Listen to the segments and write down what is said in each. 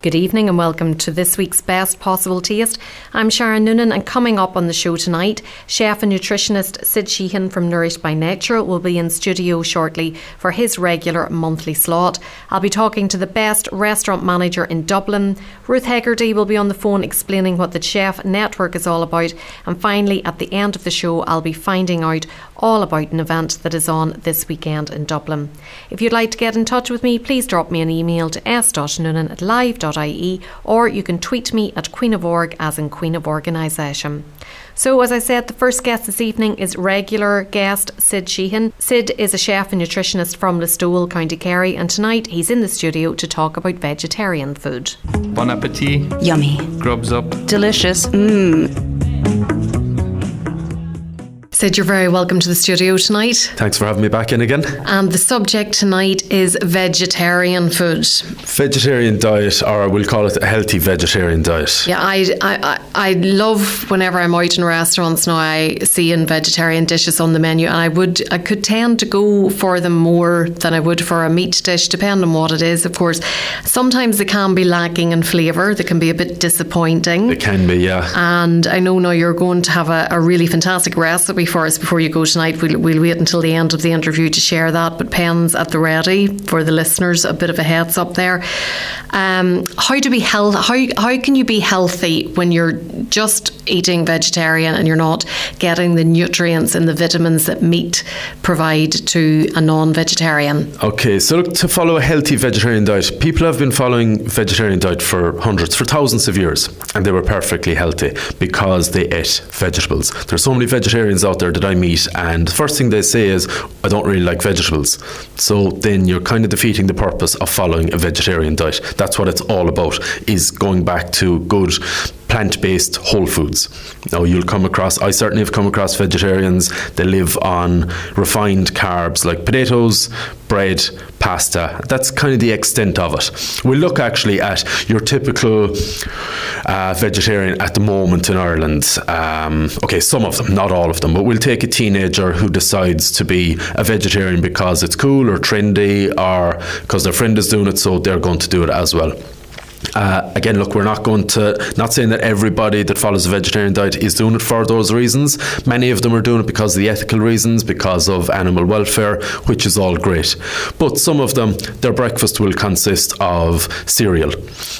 Good evening and welcome to this week's Best Possible Taste. I'm Sharon Noonan and coming up on the show tonight, chef and nutritionist Sid Sheehan from Nourished by Nature will be in studio shortly for his regular monthly slot. I'll be talking to the best restaurant manager in Dublin. Ruth Hegarty will be on the phone explaining what the Chef Network is all about. And finally, at the end of the show, I'll be finding out all about an event that is on this weekend in Dublin. If you'd like to get in touch with me, please drop me an email to s.noonan at live.ie or you can tweet me at Queen of Org as in Queen of Organisation. So, as I said, the first guest this evening is regular guest Sid Sheehan. Sid is a chef and nutritionist from Listowel, County Kerry, and tonight he's in the studio to talk about vegetarian food. Bon appetit. Yummy. Grubs up. Delicious. Mmm. Sid, you're very welcome to the studio tonight. Thanks for having me back in again. And the subject tonight is vegetarian food. Vegetarian diet, or we'll call it a healthy vegetarian diet. Yeah, I, I, I love whenever I'm out in restaurants now, I see in vegetarian dishes on the menu, and I would, I could tend to go for them more than I would for a meat dish, depending on what it is, of course. Sometimes they can be lacking in flavour, they can be a bit disappointing. It can be, yeah. And I know now you're going to have a, a really fantastic recipe for us before you go tonight. We'll, we'll wait until the end of the interview to share that, but pens at the ready for the listeners. A bit of a heads up there. Um, how do we health? How how can you be healthy when you're just eating vegetarian and you're not getting the nutrients and the vitamins that meat provide to a non-vegetarian? Okay, so look, to follow a healthy vegetarian diet, people have been following vegetarian diet for hundreds, for thousands of years, and they were perfectly healthy because they ate vegetables. There's so many vegetarians out that I meet, and the first thing they say is, "I don't really like vegetables." So then you're kind of defeating the purpose of following a vegetarian diet. That's what it's all about: is going back to good plant based whole foods. Now, you'll come across, I certainly have come across vegetarians, they live on refined carbs like potatoes, bread, pasta. That's kind of the extent of it. We'll look actually at your typical uh, vegetarian at the moment in Ireland. Um, okay, some of them, not all of them, but we'll take a teenager who decides to be a vegetarian because it's cool or trendy or because their friend is doing it, so they're going to do it as well. Uh, again, look, we're not going to, not saying that everybody that follows a vegetarian diet is doing it for those reasons. Many of them are doing it because of the ethical reasons, because of animal welfare, which is all great. But some of them, their breakfast will consist of cereal.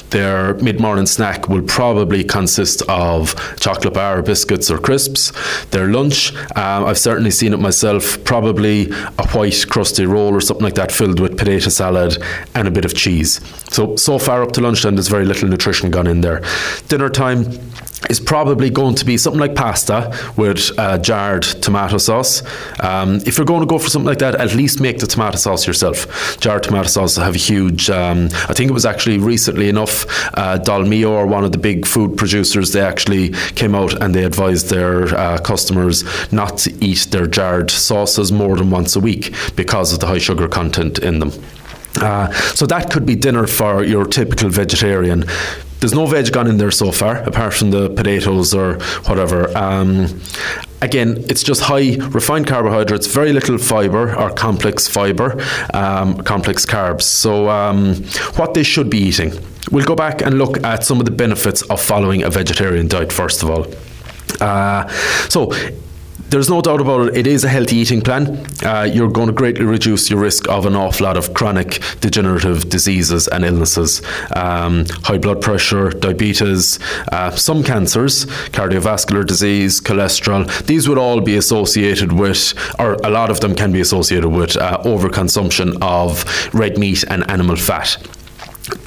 Their mid morning snack will probably consist of chocolate bar, biscuits, or crisps. Their lunch, um, I've certainly seen it myself, probably a white crusty roll or something like that filled with potato salad and a bit of cheese. So, so far up to lunchtime, there's very little nutrition gone in there. Dinner time is probably going to be something like pasta with uh, jarred tomato sauce. Um, if you're going to go for something like that, at least make the tomato sauce yourself. Jarred tomato sauce have a huge. Um, I think it was actually recently enough. Uh, Dolmio, or one of the big food producers, they actually came out and they advised their uh, customers not to eat their jarred sauces more than once a week because of the high sugar content in them. Uh, so that could be dinner for your typical vegetarian. There's no veg gone in there so far, apart from the potatoes or whatever. Um, again, it's just high refined carbohydrates, very little fiber or complex fiber, um, complex carbs. So, um, what they should be eating. We'll go back and look at some of the benefits of following a vegetarian diet, first of all. Uh, so, there's no doubt about it, it is a healthy eating plan. Uh, you're going to greatly reduce your risk of an awful lot of chronic degenerative diseases and illnesses. Um, high blood pressure, diabetes, uh, some cancers, cardiovascular disease, cholesterol, these would all be associated with, or a lot of them can be associated with, uh, overconsumption of red meat and animal fat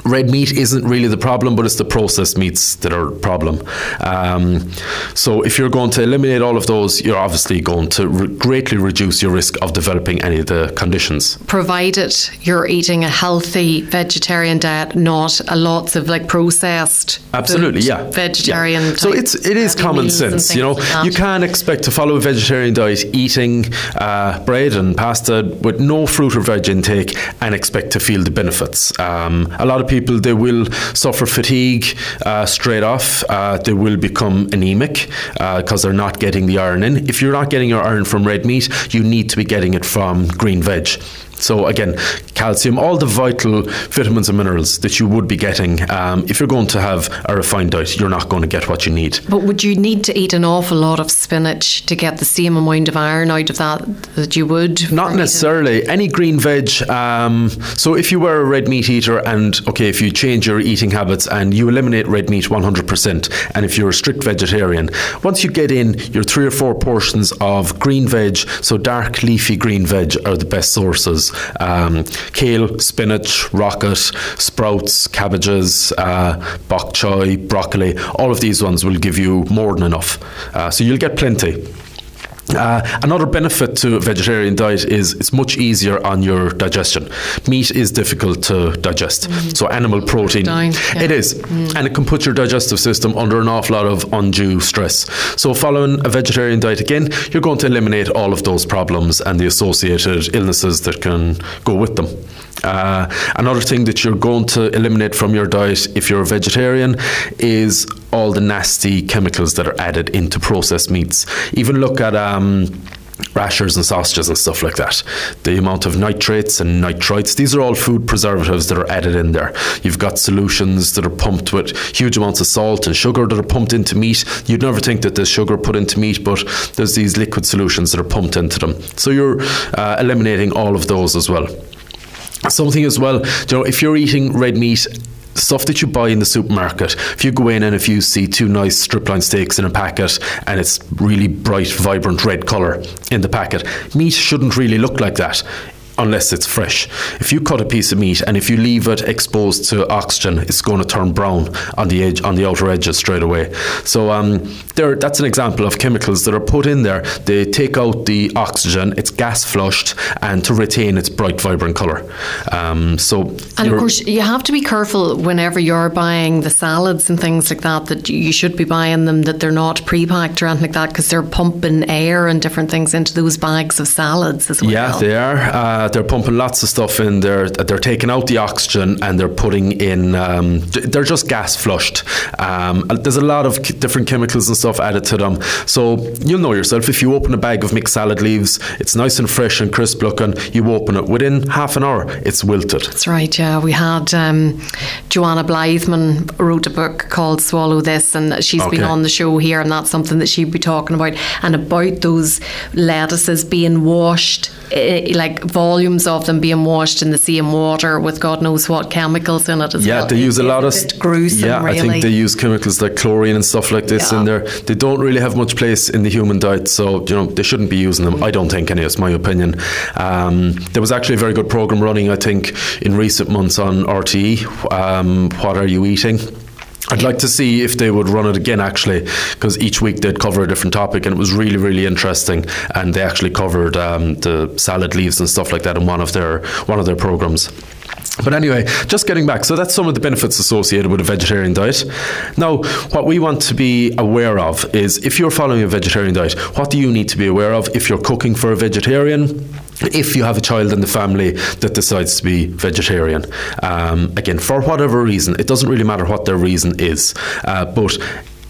red meat isn't really the problem, but it's the processed meats that are the problem. Um, so if you're going to eliminate all of those, you're obviously going to re- greatly reduce your risk of developing any of the conditions. Provided you're eating a healthy vegetarian diet, not a lots of like processed. Absolutely, food, yeah. Vegetarian. Yeah. So it's it is common sense. You know, like you can't expect to follow a vegetarian diet eating uh, bread and pasta with no fruit or veg intake and expect to feel the benefits. Um, a lot of people they will suffer fatigue uh, straight off. Uh, they will become anemic because uh, they're not getting the iron in. If you're not getting your iron from red meat, you need to be getting it from green veg. So again, calcium, all the vital vitamins and minerals that you would be getting. Um, if you're going to have a refined diet, you're not going to get what you need. But would you need to eat an awful lot of spinach to get the same amount of iron out of that that you would? Not necessarily. Eating? Any green veg. Um, so if you were a red meat eater, and okay, if you change your eating habits and you eliminate red meat 100%, and if you're a strict vegetarian, once you get in your three or four portions of green veg, so dark leafy green veg are the best sources um, kale, spinach, rocket, sprouts, cabbages, uh, bok choy, broccoli. All of these ones will give you more than enough. Uh, so you'll get plenty. Uh, another benefit to a vegetarian diet is it's much easier on your digestion. Meat is difficult to digest, mm. so animal protein yeah. it is, mm. and it can put your digestive system under an awful lot of undue stress. So, following a vegetarian diet again, you're going to eliminate all of those problems and the associated illnesses that can go with them. Uh, another thing that you're going to eliminate from your diet if you're a vegetarian is all the nasty chemicals that are added into processed meats. Even look at um, rashers and sausages and stuff like that. The amount of nitrates and nitrites, these are all food preservatives that are added in there. You've got solutions that are pumped with huge amounts of salt and sugar that are pumped into meat. You'd never think that there's sugar put into meat, but there's these liquid solutions that are pumped into them. So you're uh, eliminating all of those as well. Something as well, you know, if you're eating red meat stuff that you buy in the supermarket, if you go in and if you see two nice striploin steaks in a packet and it's really bright, vibrant red colour in the packet, meat shouldn't really look like that unless it's fresh. If you cut a piece of meat and if you leave it exposed to oxygen, it's going to turn brown on the edge on the outer edges straight away. So um, there, that's an example of chemicals that are put in there. They take out the oxygen, it's gas flushed, and to retain its bright, vibrant colour. Um, so and of course, you have to be careful whenever you're buying the salads and things like that. That you should be buying them that they're not pre-packed or anything like that because they're pumping air and different things into those bags of salads as well. Yeah, they are. Uh, uh, they're pumping lots of stuff in there. They're taking out the oxygen and they're putting in. Um, they're just gas flushed. Um, there's a lot of different chemicals and stuff added to them. So you'll know yourself if you open a bag of mixed salad leaves, it's nice and fresh and crisp looking. You open it within half an hour, it's wilted. That's right. Yeah, we had um, Joanna Blythman wrote a book called Swallow This, and she's okay. been on the show here, and that's something that she'd be talking about and about those lettuces being washed, like. like volumes of them being washed in the same water with God knows what chemicals in it as yeah, well. they use a lot of gruesome. Yeah, really. I think they use chemicals like chlorine and stuff like this yeah. in there. They don't really have much place in the human diet, so you know they shouldn't be using them. Mm. I don't think, any. It's my opinion. Um, there was actually a very good program running, I think, in recent months on RTE. Um, what are you eating? I'd like to see if they would run it again, actually, because each week they'd cover a different topic, and it was really, really interesting. And they actually covered um, the salad leaves and stuff like that in one of their one of their programs. But anyway, just getting back, so that's some of the benefits associated with a vegetarian diet. Now, what we want to be aware of is if you're following a vegetarian diet, what do you need to be aware of if you're cooking for a vegetarian? If you have a child in the family that decides to be vegetarian, um, again, for whatever reason, it doesn't really matter what their reason is, uh, but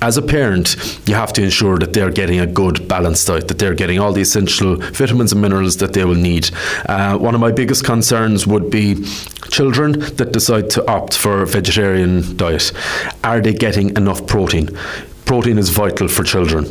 as a parent, you have to ensure that they're getting a good balanced diet, that they're getting all the essential vitamins and minerals that they will need. Uh, one of my biggest concerns would be children that decide to opt for a vegetarian diet. Are they getting enough protein? Protein is vital for children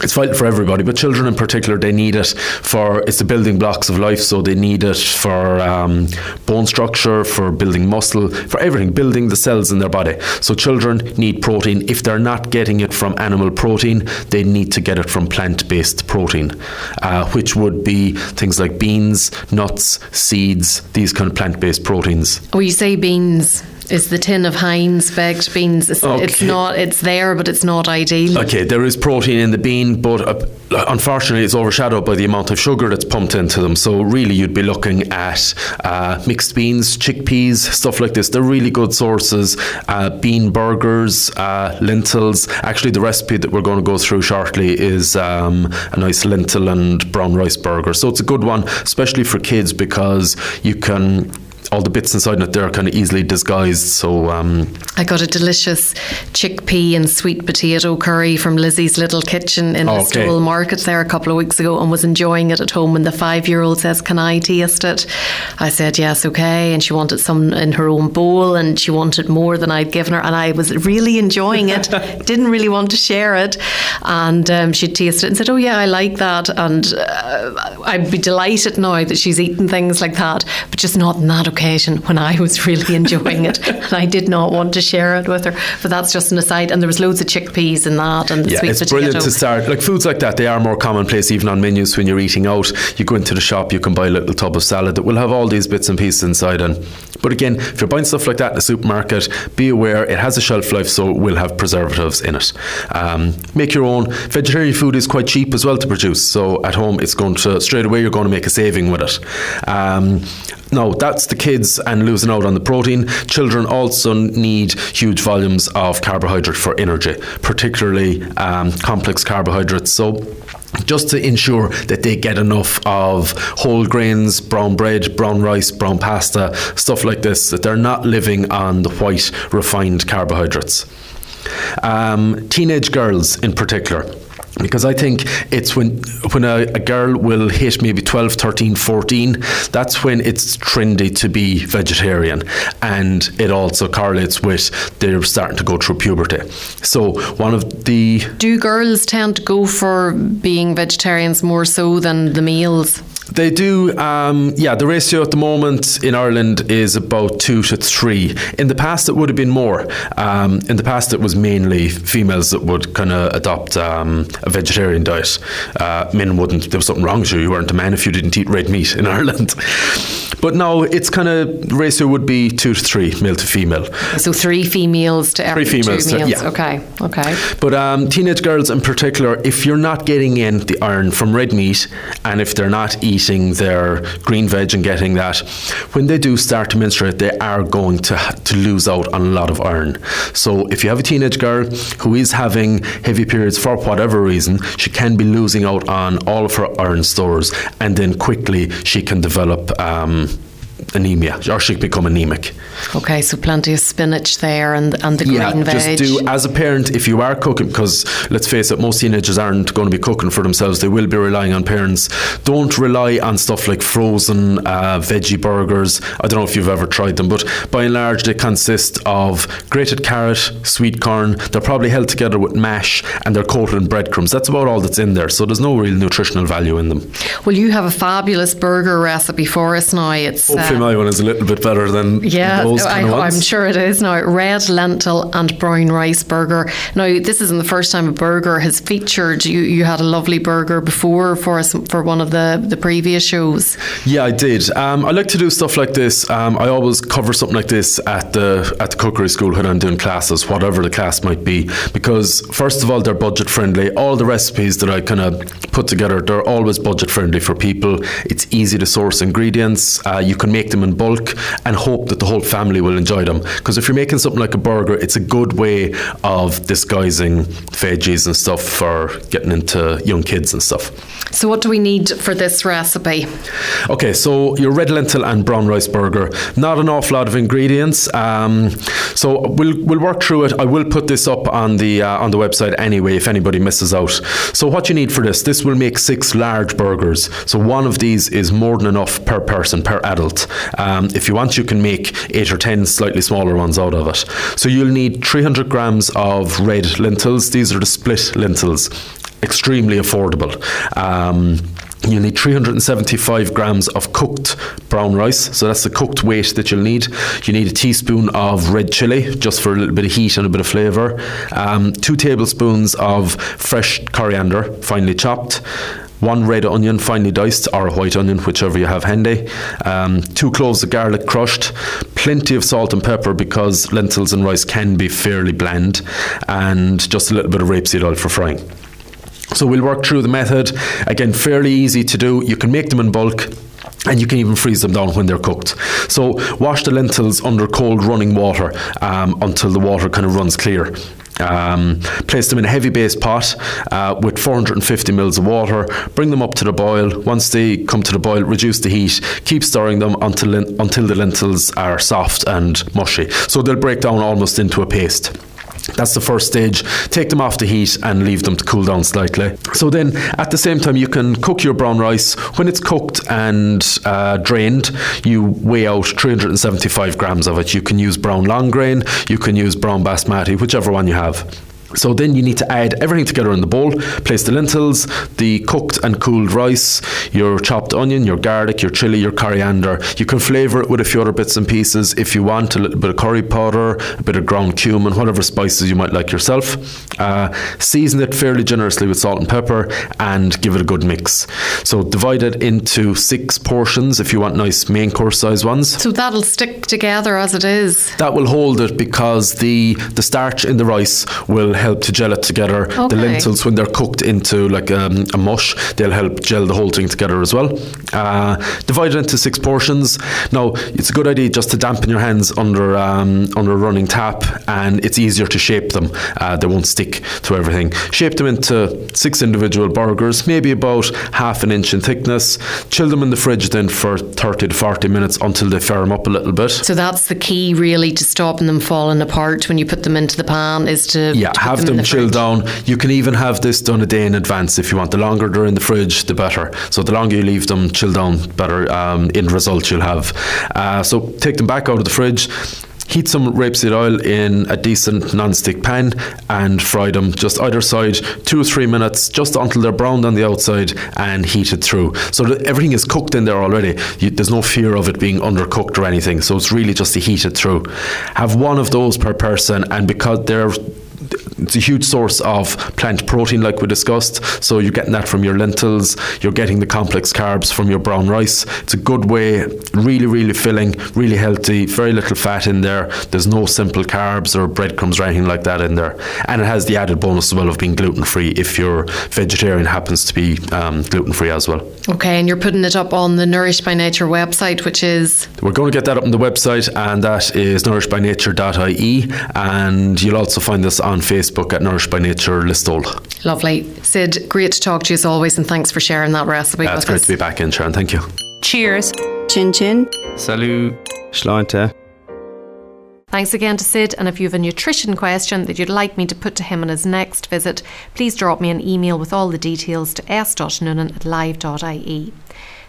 it's vital for everybody, but children in particular, they need it for it's the building blocks of life. So they need it for um, bone structure, for building muscle, for everything, building the cells in their body. So children need protein. If they're not getting it from animal protein, they need to get it from plant-based protein, uh, which would be things like beans, nuts, seeds, these kind of plant-based proteins. Oh, you say beans is the tin of Heinz baked beans. It's, okay. it's, not. It's there, but it's not ideal. Okay, there is protein in the bean, but uh, unfortunately, it's overshadowed by the amount of sugar that's pumped into them. So really, you'd be looking at uh, mixed beans, chickpeas, stuff like this. They're really good sources. Uh, bean burgers, uh, lentils. Actually, the recipe that we're going to go through shortly is um, a nice lentil and brown rice burger. So it's a good one, especially for kids because you can all the bits inside it they're kind of easily disguised. So um, I got a delicious chickpea and sweet potato curry from Lizzie's Little Kitchen in the Okay. Stowell Market there a couple of weeks ago, and was enjoying it at home. When the five-year-old says, "Can I taste it?" I said, "Yes, okay." And she wanted some in her own bowl, and she wanted more than I'd given her, and I was really enjoying it. Didn't really want to share it, and um, she tasted it and said, "Oh yeah, I like that." And uh, I'd be delighted now that she's eaten things like that, but just not on that occasion when I was really enjoying it, and I did not want to share it with her. But that's just an aside. And there was loads of chickpeas in that, and the yeah, sweet it's potato. brilliant to start. Like foods like that, they are more commonplace even on menus when you're eating out. You go into the shop, you can buy a little tub of salad that will have all these bits and pieces inside. And but again, if you're buying stuff like that in a supermarket, be aware it has a shelf life, so it will have preservatives in it. Um, make your own. Vegetarian food is quite cheap as well to produce, so at home it's going to straight away you're going to make a saving with it. Um, no, that's the kids and losing out on the protein. Children also need huge volumes of carbohydrate for energy, particularly um, complex carbohydrates. So, just to ensure that they get enough of whole grains, brown bread, brown rice, brown pasta, stuff like this, that they're not living on the white refined carbohydrates. Um, teenage girls, in particular, because I think it's when when a, a, girl will hit maybe 12, 13, 14, that's when it's trendy to be vegetarian. And it also correlates with they're starting to go through puberty. So, one of the. Do girls tend to go for being vegetarians more so than the males? They do, um, yeah. The ratio at the moment in Ireland is about two to three. In the past, it would have been more. Um, in the past, it was mainly females that would kind of adopt um, a vegetarian diet. Uh, men wouldn't. There was something wrong with you. You weren't a man if you didn't eat red meat in Ireland. But now it's kind of ratio would be two to three, male to female. So three females to every three females two to, males. yeah. Okay, okay. But um, teenage girls in particular, if you're not getting in the iron from red meat, and if they're not eating their green veg and getting that, when they do start to menstruate, they are going to to lose out on a lot of iron. So if you have a teenage girl who is having heavy periods for whatever reason, she can be losing out on all of her iron stores, and then quickly she can develop. Um, anemia or she can become anemic. Okay, so plenty of spinach there and and the yeah, green veg. just do as a parent if you are cooking because let's face it, most teenagers aren't going to be cooking for themselves. They will be relying on parents. Don't rely on stuff like frozen uh, veggie burgers. I don't know if you've ever tried them, but by and large they consist of grated carrot, sweet corn. They're probably held together with mash and they're coated in breadcrumbs. That's about all that's in there. So there's no real nutritional value in them. Well, you have a fabulous burger recipe for us now. It's Hopefully, my one is a little bit better than yeah, those I, kind of ones. I'm sure it is now. Red lentil and brown rice burger. Now, this isn't the first time a burger has featured. You you had a lovely burger before for us for one of the, the previous shows. Yeah, I did. Um, I like to do stuff like this. Um, I always cover something like this at the at the cookery school when I'm doing classes, whatever the class might be, because first of all, they're budget friendly. All the recipes that I kind of put together, they're always budget friendly for people. It's easy to source ingredients. Uh, you can make them in bulk and hope that the whole family will enjoy them. Because if you're making something like a burger, it's a good way of disguising veggies and stuff for getting into young kids and stuff. So, what do we need for this recipe? Okay, so your red lentil and brown rice burger. Not an awful lot of ingredients. Um, so we'll we'll work through it. I will put this up on the uh, on the website anyway if anybody misses out. So what you need for this? This will make six large burgers. So one of these is more than enough per person per adult. Um, if you want, you can make eight or ten slightly smaller ones out of it. So you'll need 300 grams of red lentils. These are the split lentils. Extremely affordable. Um, you need 375 grams of cooked brown rice, so that's the cooked weight that you'll need. You need a teaspoon of red chili, just for a little bit of heat and a bit of flavour. Um, two tablespoons of fresh coriander, finely chopped one red onion finely diced or a white onion, whichever you have handy, um, two cloves of garlic crushed, plenty of salt and pepper because lentils and rice can be fairly bland, and just a little bit of rapeseed oil for frying. So we'll work through the method. Again, fairly easy to do. You can make them in bulk. And you can even freeze them down when they're cooked. So wash the lentils under cold running water um, until the water kind of runs clear. Um, place them in a heavy base pot uh, with 450 mils of water. Bring them up to the boil. Once they come to the boil, reduce the heat. Keep stirring them until until the lentils are soft and mushy. So they'll break down almost into a paste. That's the first stage. Take them off the heat and leave them to cool down slightly. So then, at the same time, you can cook your brown rice. When it's cooked and uh, drained, you weigh out 375 grams of it. You can use brown long grain, you can use brown basmati, whichever one you have. So then you need to add everything together in the bowl. Place the lentils, the cooked and cooled rice, your chopped onion, your garlic, your chili, your coriander. You can flavour it with a few other bits and pieces if you want. A little bit of curry powder, a bit of ground cumin, whatever spices you might like yourself. Uh, season it fairly generously with salt and pepper, and give it a good mix. So divide it into six portions if you want nice main course size ones. So that'll stick together as it is. That will hold it because the the starch in the rice will help to gel it together. Okay. The lentils, when they're cooked into like um, a mush, they'll help gel the whole thing together as well. Uh, divide it into six portions. Now, it's a good idea just to dampen your hands under um, under a running tap, and it's easier to shape them. Uh, they won't stick to everything. Shape them into six individual burgers, maybe about half an inch in thickness. Chill them in the fridge then for 30 to 40 minutes until they firm up a little bit. So that's the key, really, to stopping them falling apart when you put them into the pan, is to yeah, to have them, them the chill down. You can even have this done a day in advance if you want. The longer they're in the fridge, the better. So the longer you leave them chill down, better um, in results you'll have. Uh, so take them back out of the fridge heat some rapeseed oil in a decent non-stick pan and fry them just either side two or three minutes just until they're browned on the outside and heated through so that everything is cooked in there already you, there's no fear of it being undercooked or anything so it's really just to heat it through have one of those per person and because they're it's a huge source of plant protein, like we discussed. So you're getting that from your lentils, you're getting the complex carbs from your brown rice. It's a good way, really, really filling, really healthy, very little fat in there. There's no simple carbs or breadcrumbs or anything like that in there. And it has the added bonus as well of being gluten free if your vegetarian happens to be um, gluten free as well. Okay, and you're putting it up on the Nourish by Nature website, which is? We're going to get that up on the website, and that is nourishbynature.ie. And you'll also find this on Facebook at Nourish by Nature Listowel. Lovely. Sid, great to talk to you as always, and thanks for sharing that recipe. Yeah, it's great us. to be back in, Sharon. Thank you. Cheers. Chin chin. Salut. Sláinte. Thanks again to Sid, and if you have a nutrition question that you'd like me to put to him on his next visit, please drop me an email with all the details to s.noonan at live.ie.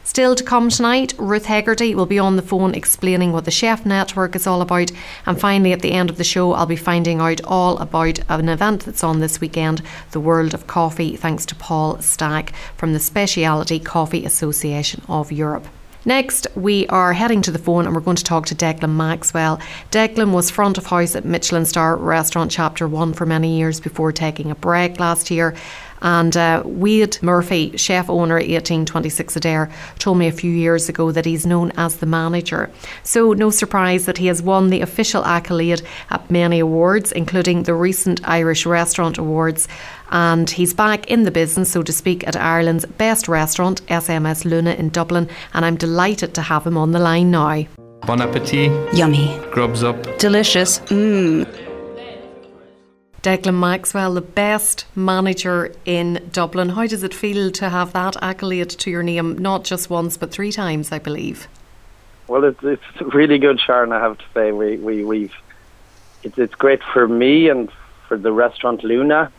Still to come tonight, Ruth Hegarty will be on the phone explaining what the Chef Network is all about. And finally, at the end of the show, I'll be finding out all about an event that's on this weekend, the World of Coffee, thanks to Paul Stack from the Specialty Coffee Association of Europe. Next, we are heading to the phone and we're going to talk to Declan Maxwell. Declan was front of house at Michelin Star Restaurant Chapter 1 for many years before taking a break last year. And uh, Wade Murphy, chef owner 1826 Adare, told me a few years ago that he's known as the manager. So, no surprise that he has won the official accolade at many awards, including the recent Irish Restaurant Awards. And he's back in the business, so to speak, at Ireland's best restaurant, SMS Luna in Dublin. And I'm delighted to have him on the line now. Bon appetit. Yummy. Grubs up. Delicious. Mmm. Declan Maxwell, the best manager in Dublin. How does it feel to have that accolade to your name, not just once, but three times, I believe? Well, it's, it's really good, Sharon, I have to say. We, we, we've, it's, it's great for me and for the restaurant Luna,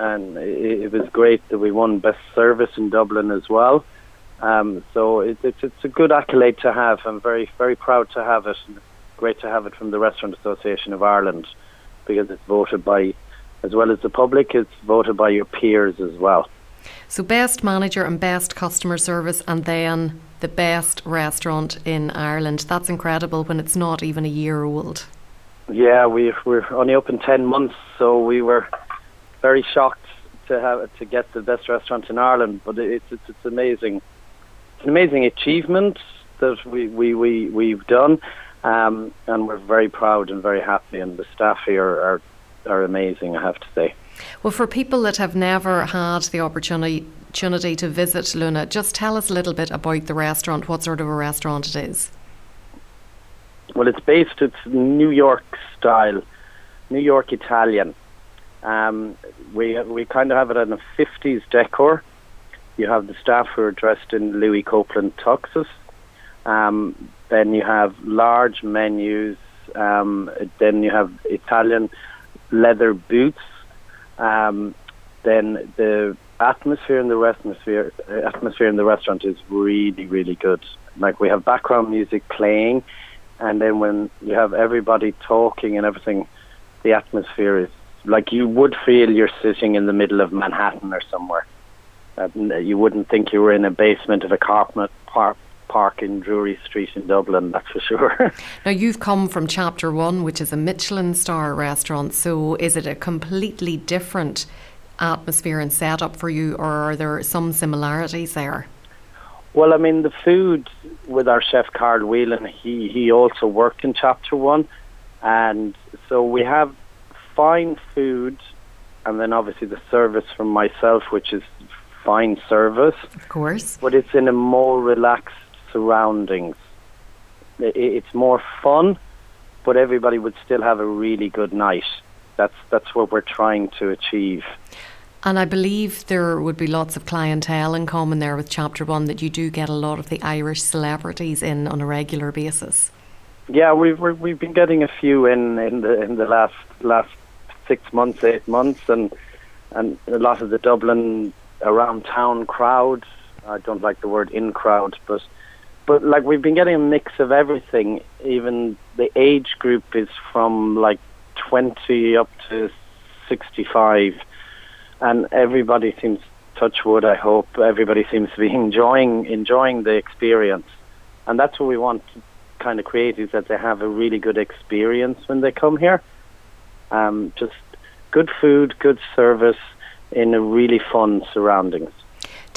and it, it was great that we won Best Service in Dublin as well. Um, so it, it's, it's a good accolade to have. I'm very, very proud to have it. Great to have it from the Restaurant Association of Ireland because it's voted by as well as the public, it's voted by your peers as well. So, best manager and best customer service, and then the best restaurant in Ireland. That's incredible when it's not even a year old. Yeah, we, we're only open 10 months, so we were very shocked to have to get the best restaurant in Ireland. But it's, it's, it's amazing. It's an amazing achievement that we, we, we, we've done. Um, and we're very proud and very happy, and the staff here are are amazing, I have to say. Well, for people that have never had the opportunity opportunity to visit Luna, just tell us a little bit about the restaurant. What sort of a restaurant it is? Well, it's based. It's New York style, New York Italian. Um, we we kind of have it in a 50s decor. You have the staff who are dressed in Louis Copeland tuxes. Um, then you have large menus. Um, then you have Italian leather boots. Um, then the atmosphere in the atmosphere atmosphere in the restaurant is really really good. Like we have background music playing, and then when you have everybody talking and everything, the atmosphere is like you would feel you're sitting in the middle of Manhattan or somewhere. Uh, you wouldn't think you were in a basement of a carpet park in Drury Street in Dublin, that's for sure. now, you've come from Chapter One, which is a Michelin star restaurant, so is it a completely different atmosphere and setup for you, or are there some similarities there? Well, I mean, the food with our chef Carl Whelan, he, he also worked in Chapter One, and so we have fine food, and then obviously the service from myself, which is fine service. Of course. But it's in a more relaxed surroundings. It's more fun, but everybody would still have a really good night. That's that's what we're trying to achieve. And I believe there would be lots of clientele in common there with Chapter One that you do get a lot of the Irish celebrities in on a regular basis. Yeah, we've we've been getting a few in in the in the last last six months, eight months, and and a lot of the Dublin around town crowd. I don't like the word in crowd, but but like we've been getting a mix of everything. Even the age group is from like twenty up to sixty-five, and everybody seems touch wood. I hope everybody seems to be enjoying enjoying the experience, and that's what we want to kind of create is that they have a really good experience when they come here. Um, just good food, good service in a really fun surroundings.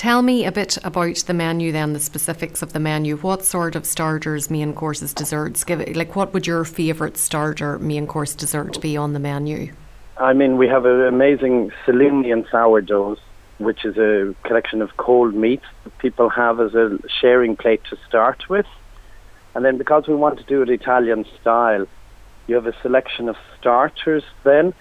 Tell me a bit about the menu then, the specifics of the menu. What sort of starters, main courses, desserts? Give it, like what would your favourite starter, main course, dessert be on the menu? I mean, we have an amazing salumi and sourdoughs, which is a collection of cold meats that people have as a sharing plate to start with. And then because we want to do it Italian style, you have a selection of starters then,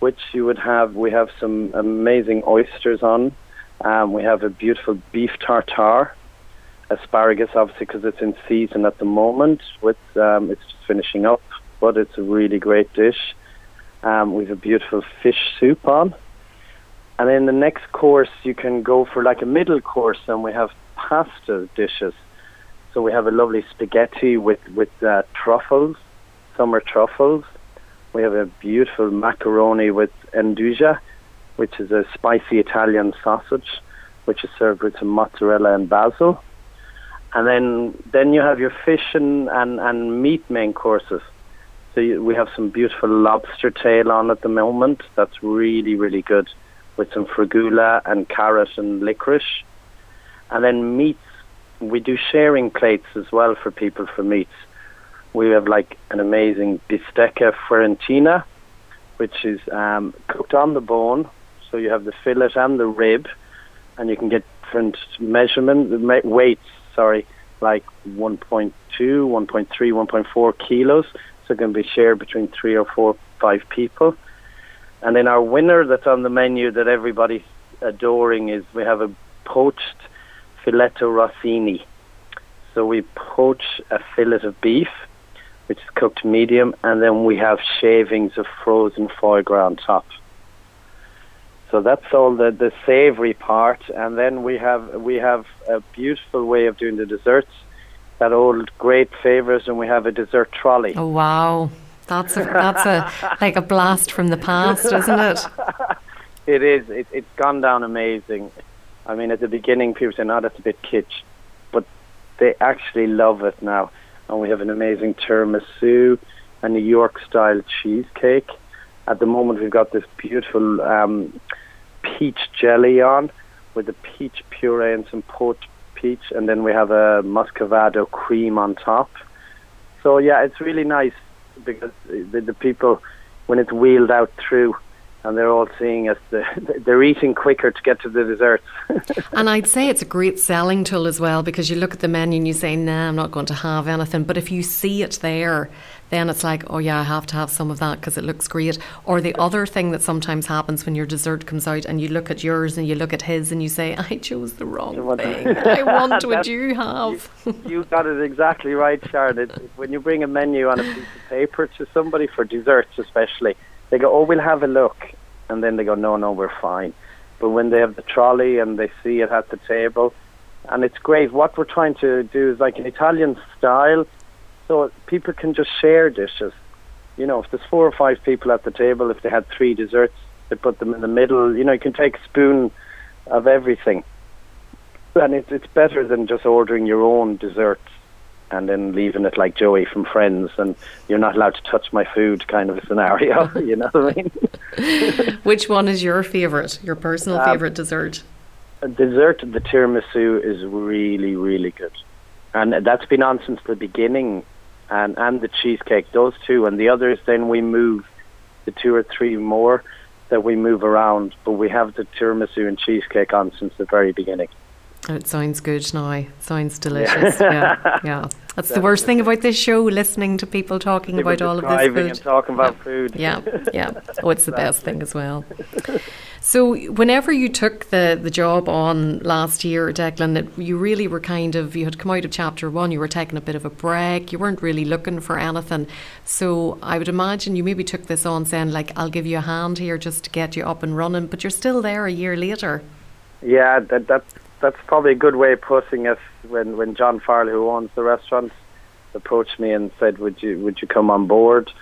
which you would have, we have some amazing oysters on, um, we have a beautiful beef tartare, asparagus, obviously, because it's in season at the moment. With um, it's just finishing up, but it's a really great dish. Um, we have a beautiful fish soup on, and then the next course you can go for like a middle course, and we have pasta dishes. So we have a lovely spaghetti with with uh, truffles, summer truffles. We have a beautiful macaroni with nduja which is a spicy Italian sausage, which is served with some mozzarella and basil. And then then you have your fish and, and, and meat main courses. So you, we have some beautiful lobster tail on at the moment. That's really, really good with some fregola and carrot and licorice. And then meats, we do sharing plates as well for people for meats. We have like an amazing bistecca fiorentina, which is um, cooked on the bone so you have the fillet and the rib, and you can get different measurement weights. Sorry, like 1.2, 1.3, 1.4 kilos. So it can be shared between three or four, five people. And then our winner that's on the menu that everybody's adoring is we have a poached filetto rossini. So we poach a fillet of beef, which is cooked medium, and then we have shavings of frozen foie gras on top. So that's all the, the savoury part, and then we have we have a beautiful way of doing the desserts. That old great favourite, and we have a dessert trolley. Oh wow, that's a that's a like a blast from the past, isn't it? it is. It, it's gone down amazing. I mean, at the beginning, people said, "No, that's a bit kitsch," but they actually love it now. And we have an amazing tiramisu, a New York style cheesecake at the moment, we've got this beautiful um, peach jelly on with a peach puree and some poached peach, and then we have a muscovado cream on top. So yeah, it's really nice because the, the people, when it's wheeled out through, and they're all seeing us. They're eating quicker to get to the desserts. and I'd say it's a great selling tool as well because you look at the menu and you say, "Nah, I'm not going to have anything." But if you see it there, then it's like, oh yeah, I have to have some of that because it looks great. Or the other thing that sometimes happens when your dessert comes out and you look at yours and you look at his and you say, I chose the wrong thing. I want what you have. You, you, got it exactly right, Sharon. It, when you bring a menu on a piece of paper to somebody for desserts, especially, they go, "Oh, we'll have a look," and then they go, "No, no, we're fine." But when they have the trolley and they see it at the table, and it's great. What we're trying to do is like an Italian style, so people can just share dishes. You know, if there's four or five people at the table, if they had three desserts, they put them in the middle. You know, you can take a spoon of everything, and it's it's better than just ordering your own desserts and then leaving it like Joey from Friends, and you're not allowed to touch my food kind of a scenario. you know what I mean? Which one is your favourite? Your personal um, favourite dessert? dessert, the tiramisu is really, really good, and that's been on since the beginning, and and the cheesecake, those two, and the others. Then we move the two or three more that we move around, but we have the tiramisu and cheesecake on since the very beginning. It sounds good now. It sounds delicious. Yeah, yeah. yeah. That's the worst thing about this show: listening to people talking people about all of this food. And talking about yeah. food. Yeah, yeah. Oh, it's the best thing as well. So, whenever you took the the job on last year, Declan, it, you really were kind of you had come out of chapter one. You were taking a bit of a break. You weren't really looking for anything. So, I would imagine you maybe took this on, saying like, "I'll give you a hand here just to get you up and running." But you're still there a year later. Yeah, that that that's probably a good way of putting it. When when John Farrell, who owns the restaurant, approached me and said, "Would you would you come on board?"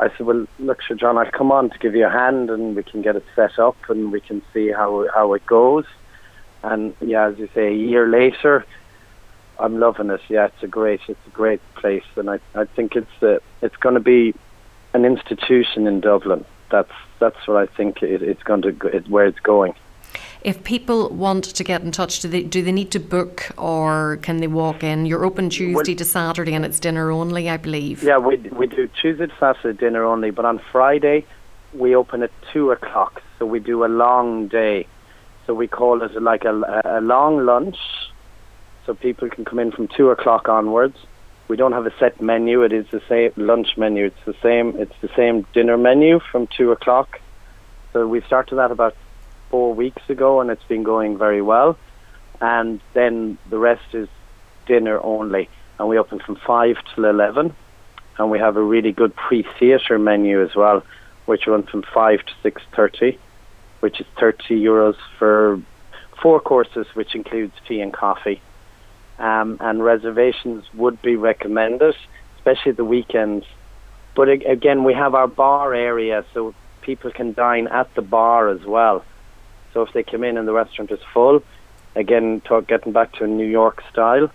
I said, "Well, look, Sir John, I'll come on to give you a hand, and we can get it set up, and we can see how how it goes." And yeah, as you say, a year later, I'm loving it. Yeah, it's a great it's a great place, and I I think it's a, it's going to be an institution in Dublin. That's that's what I think it, it's going to it, where it's going. If people want to get in touch, do they do they need to book or can they walk in? You're open Tuesday well, to Saturday and it's dinner only, I believe. Yeah, we we do Tuesday to Saturday dinner only, but on Friday we open at two o'clock, so we do a long day. So we call it like a, a long lunch, so people can come in from two o'clock onwards. We don't have a set menu; it is the same lunch menu. It's the same. It's the same dinner menu from two o'clock. So we started that about four weeks ago, and it's been going very well. And then the rest is dinner only, and we open from five till eleven, and we have a really good pre-theatre menu as well, which runs from five to six thirty, which is thirty euros for four courses, which includes tea and coffee. Um, and reservations would be recommended, especially the weekends. But again, we have our bar area, so people can dine at the bar as well. So if they come in and the restaurant is full, again, talk, getting back to New York style,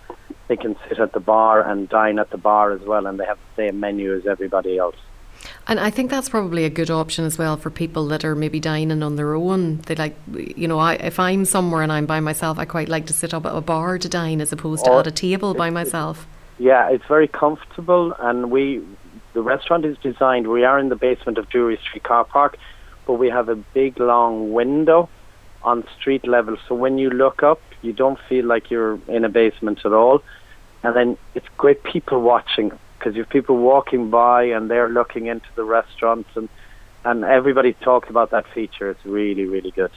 they can sit at the bar and dine at the bar as well, and they have the same menu as everybody else. And I think that's probably a good option as well for people that are maybe dining on their own. They like, you know, I, if I'm somewhere and I'm by myself, I quite like to sit up at a bar to dine as opposed to at a table by myself. Yeah, it's very comfortable, and we, the restaurant is designed. We are in the basement of Drury Street Car Park, but we have a big long window on street level. So when you look up, you don't feel like you're in a basement at all. And then it's great people watching because you have people walking by and they're looking into the restaurants and and everybody talks about that feature. It's really really good.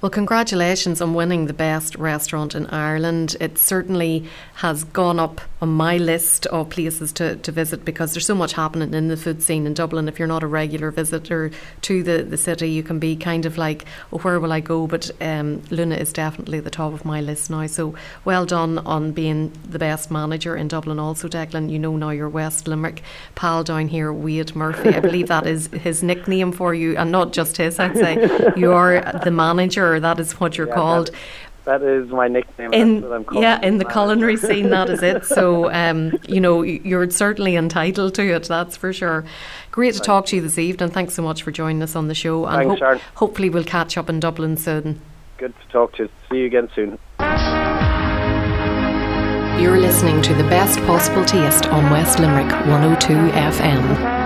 Well, congratulations on winning the best restaurant in Ireland. It certainly has gone up on my list of places to, to visit because there's so much happening in the food scene in Dublin. If you're not a regular visitor to the, the city, you can be kind of like, oh, where will I go? But um, Luna is definitely the top of my list now. So well done on being the best manager in Dublin. Also, Declan, you know now your West Limerick pal down here, Wade Murphy. I believe that is his nickname for you, and not just his, I'd say. You're the manager that is what you're yeah, called. That, that is my nickname. In, yeah, in the culinary scene, that is it. So, um, you know, you're certainly entitled to it, that's for sure. Great to talk to you this evening. Thanks so much for joining us on the show. And Thanks, ho- hopefully, we'll catch up in Dublin soon. Good to talk to you. See you again soon. You're listening to the best possible taste on West Limerick 102 FM.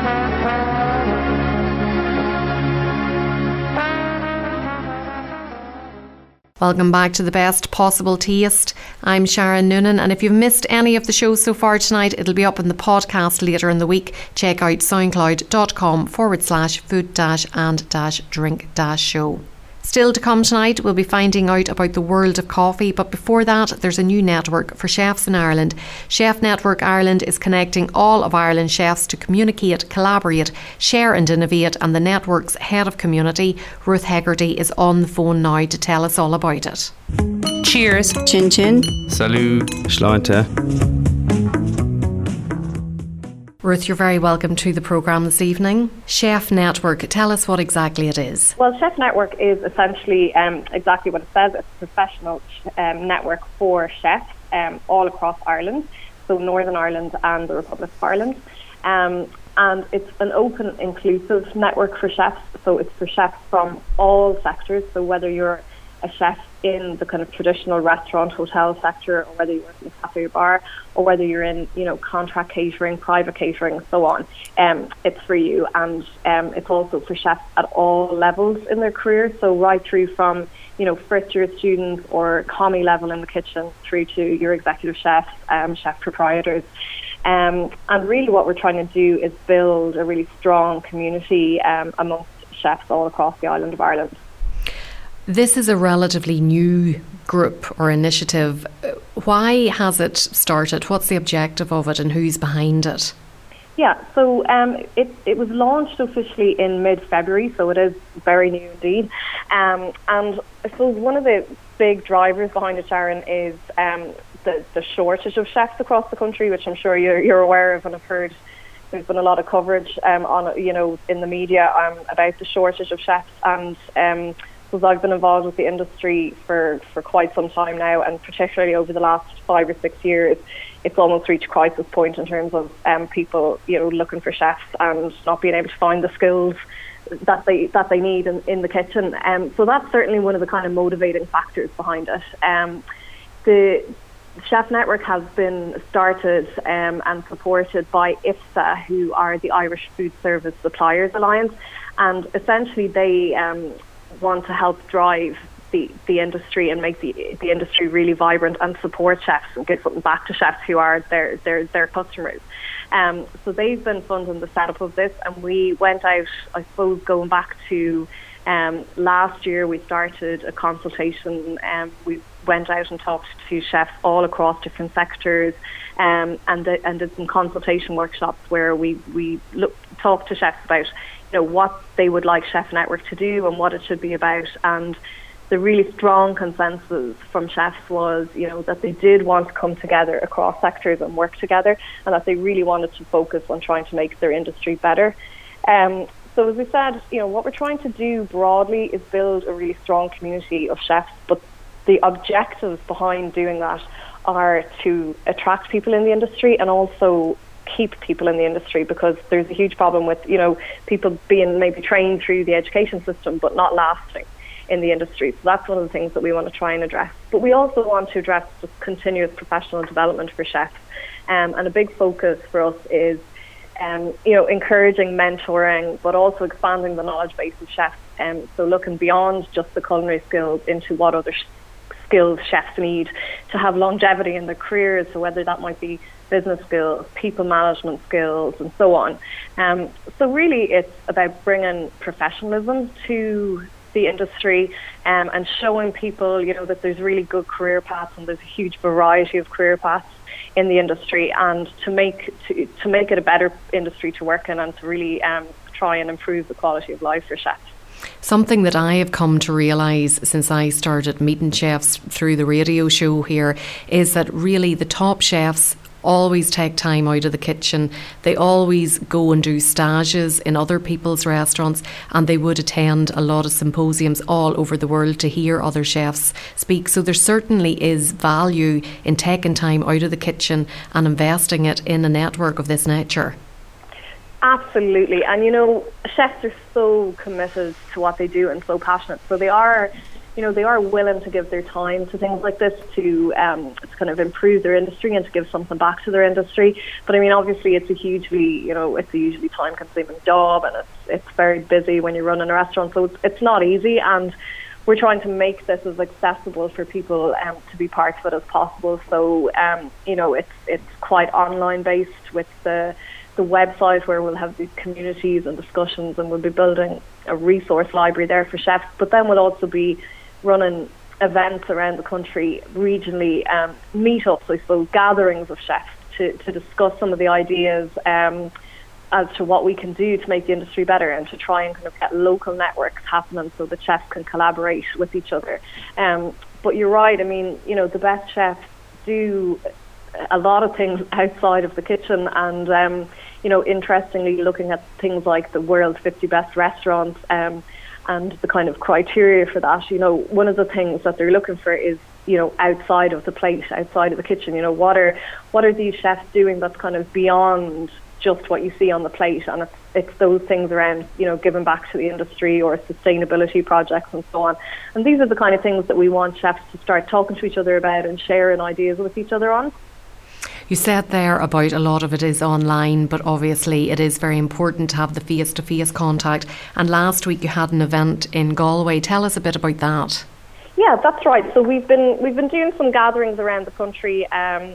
Welcome back to the best possible taste. I'm Sharon Noonan, and if you've missed any of the shows so far tonight, it'll be up in the podcast later in the week. Check out soundcloud.com forward slash food dash and dash drink dash show. Still to come tonight, we'll be finding out about the world of coffee, but before that, there's a new network for chefs in Ireland. Chef Network Ireland is connecting all of Ireland's chefs to communicate, collaborate, share, and innovate, and the network's head of community, Ruth Hegarty, is on the phone now to tell us all about it. Cheers. Chin chin. Salut. Sláinte. Ruth, you're very welcome to the programme this evening. Chef Network, tell us what exactly it is. Well, Chef Network is essentially um, exactly what it says. It's a professional um, network for chefs um, all across Ireland, so Northern Ireland and the Republic of Ireland. Um, and it's an open, inclusive network for chefs. So it's for chefs from all sectors. So whether you're a chef in the kind of traditional restaurant hotel sector or whether you work in a cafe or bar or whether you're in you know contract catering private catering so on. Um, it's for you and um, it's also for chefs at all levels in their career. So right through from you know first year students or commis level in the kitchen through to your executive chefs um, chef proprietors. Um, and really what we're trying to do is build a really strong community um, amongst chefs all across the island of Ireland this is a relatively new group or initiative. Why has it started? What's the objective of it and who's behind it? Yeah, so um, it, it was launched officially in mid February, so it is very new indeed. Um, and I suppose one of the big drivers behind it, Sharon, is um, the, the shortage of chefs across the country, which I'm sure you're, you're aware of and have heard. There's been a lot of coverage um, on, you know, in the media um, about the shortage of chefs, and I've been involved with the industry for, for quite some time now, and particularly over the last five or six years, it's almost reached crisis point in terms of um, people, you know, looking for chefs and not being able to find the skills that they that they need in, in the kitchen. Um, so that's certainly one of the kind of motivating factors behind it. Um, the Chef Network has been started um, and supported by IFSA, who are the Irish Food Service Suppliers Alliance, and essentially they um, want to help drive the, the industry and make the, the industry really vibrant and support chefs and give something back to chefs who are their, their, their customers. Um, so they've been funding the setup of this, and we went out, I suppose, going back to um, last year, we started a consultation. Um, we went out and talked to chefs all across different sectors, um, and, the, and did some consultation workshops where we we look, talked to chefs about know what they would like Chef Network to do and what it should be about. And the really strong consensus from chefs was, you know, that they did want to come together across sectors and work together, and that they really wanted to focus on trying to make their industry better. Um, so as we said, you know, what we're trying to do broadly is build a really strong community of chefs, but the objectives behind doing that are to attract people in the industry and also keep people in the industry because there's a huge problem with you know people being maybe trained through the education system but not lasting in the industry. So that's one of the things that we want to try and address. But we also want to address just continuous professional development for chefs, um, and a big focus for us is. Um, you know, encouraging mentoring, but also expanding the knowledge base of chefs. Um, so looking beyond just the culinary skills into what other sh- skills chefs need to have longevity in their careers. So whether that might be business skills, people management skills, and so on. Um, so really, it's about bringing professionalism to the industry um, and showing people, you know, that there's really good career paths and there's a huge variety of career paths in the industry, and to make to, to make it a better industry to work in and to really um, try and improve the quality of life for chefs. Something that I have come to realise since I started meeting chefs through the radio show here is that really the top chefs always take time out of the kitchen. They always go and do stages in other people's restaurants and they would attend a lot of symposiums all over the world to hear other chefs speak. So there certainly is value in taking time out of the kitchen and investing it in a network of this nature. Absolutely. And you know, chefs are so committed to what they do and so passionate. So they are you know, they are willing to give their time to things like this to, um, to kind of improve their industry and to give something back to their industry. But I mean, obviously, it's a hugely, you know, it's a hugely time-consuming job, and it's it's very busy when you're running a restaurant, so it's, it's not easy. And we're trying to make this as accessible for people um, to be part of it as possible. So um, you know, it's it's quite online based with the the website where we'll have these communities and discussions, and we'll be building a resource library there for chefs. But then we'll also be running events around the country, regionally, um, meetups, I suppose, gatherings of chefs to, to discuss some of the ideas um, as to what we can do to make the industry better and to try and kind of get local networks happening so the chefs can collaborate with each other. Um, but you're right, I mean, you know, the best chefs do a lot of things outside of the kitchen and um, you know interestingly looking at things like the world's 50 best restaurants um, and the kind of criteria for that you know one of the things that they're looking for is you know outside of the plate outside of the kitchen you know what are what are these chefs doing that's kind of beyond just what you see on the plate? And it's it's those things around you know giving back to the industry or sustainability projects and so on. And these are the kind of things that we want chefs to start talking to each other about and sharing ideas with each other on you said there about a lot of it is online, but obviously it is very important to have the face to face contact. And last week you had an event in Galway. Tell us a bit about that. Yeah, that's right. So we've been we've been doing some gatherings around the country. Um,